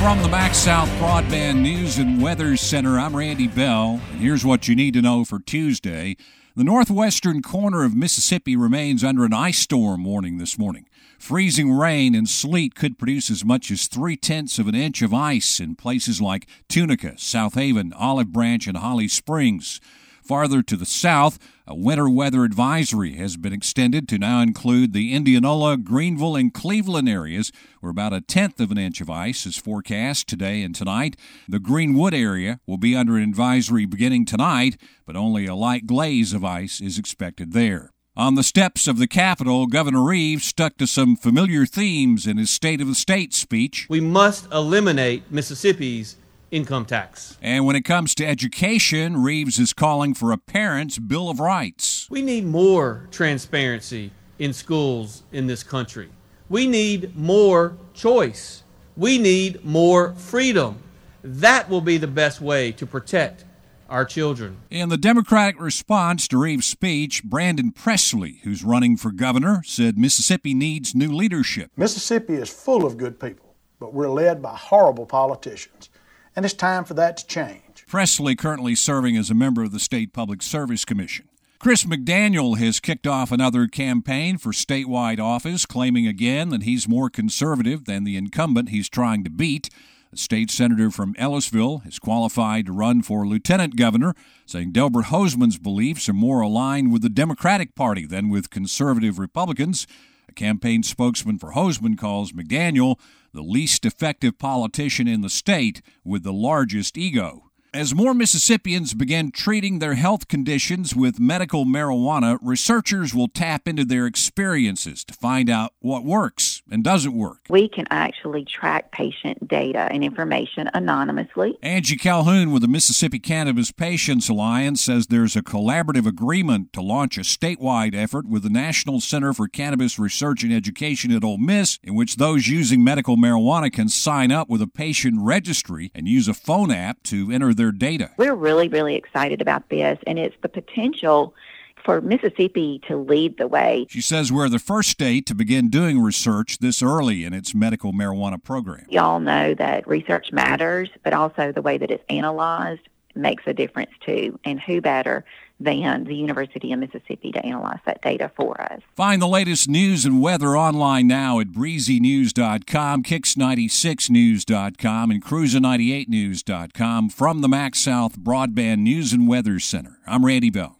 From the MaxxSouth Broadband News and Weather Center, I'm Randy Bell, and here's what you need to know for Tuesday. The northwestern corner of Mississippi remains under an ice storm warning this morning. Freezing rain and sleet could produce as much as three tenths of an inch of ice in places like Tunica, South Haven, Olive Branch, and Holly Springs. Farther to the south, a winter weather advisory has been extended to now include the Indianola, Greenville, and Cleveland areas, where about a tenth of an inch of ice is forecast today and tonight. The Greenwood area will be under an advisory beginning tonight, but only a light glaze of ice is expected there. On the steps of the Capitol, Governor Reeves stuck to some familiar themes in his State of the State speech. We must eliminate Mississippi's income tax. And when it comes to education, Reeves is calling for a parent's Bill of Rights. We need more transparency in schools in this country. We need more choice. We need more freedom. That will be the best way to protect our children. In the Democratic response to Reeves' speech, Brandon Presley, who's running for governor, said Mississippi needs new leadership. Mississippi is full of good people, but we're led by horrible politicians and it's time for that to change. Presley currently serving as a member of the State Public Service Commission. Chris McDaniel has kicked off another campaign for statewide office, claiming again that he's more conservative than the incumbent he's trying to beat. The state senator from Ellisville is qualified to run for lieutenant governor, saying Delbert Hosemann's beliefs are more aligned with the Democratic Party than with conservative Republicans. A campaign spokesman for Hosemann calls McDaniel the least effective politician in the state with the largest ego. As more Mississippians begin treating their health conditions with medical marijuana, researchers will tap into their experiences to find out what works and doesn't work. We can actually track patient data and information anonymously. Angie Calhoun with the Mississippi Cannabis Patients Alliance says there's a collaborative agreement to launch a statewide effort with the National Center for Cannabis Research and Education at Ole Miss, in which those using medical marijuana can sign up with a patient registry and use a phone app to enter their data. We're really, really excited about this, and it's the potential for Mississippi to lead the way. She says we're the first state to begin doing research this early in its medical marijuana program. Y'all know that research matters, but also the way that it's analyzed makes a difference too. And who better than the University of Mississippi to analyze that data for us. Find the latest news and weather online now at breezynews.com, kicks96news.com, and cruiser98news.com from the MaxxSouth Broadband News and Weather Center. I'm Randy Bell.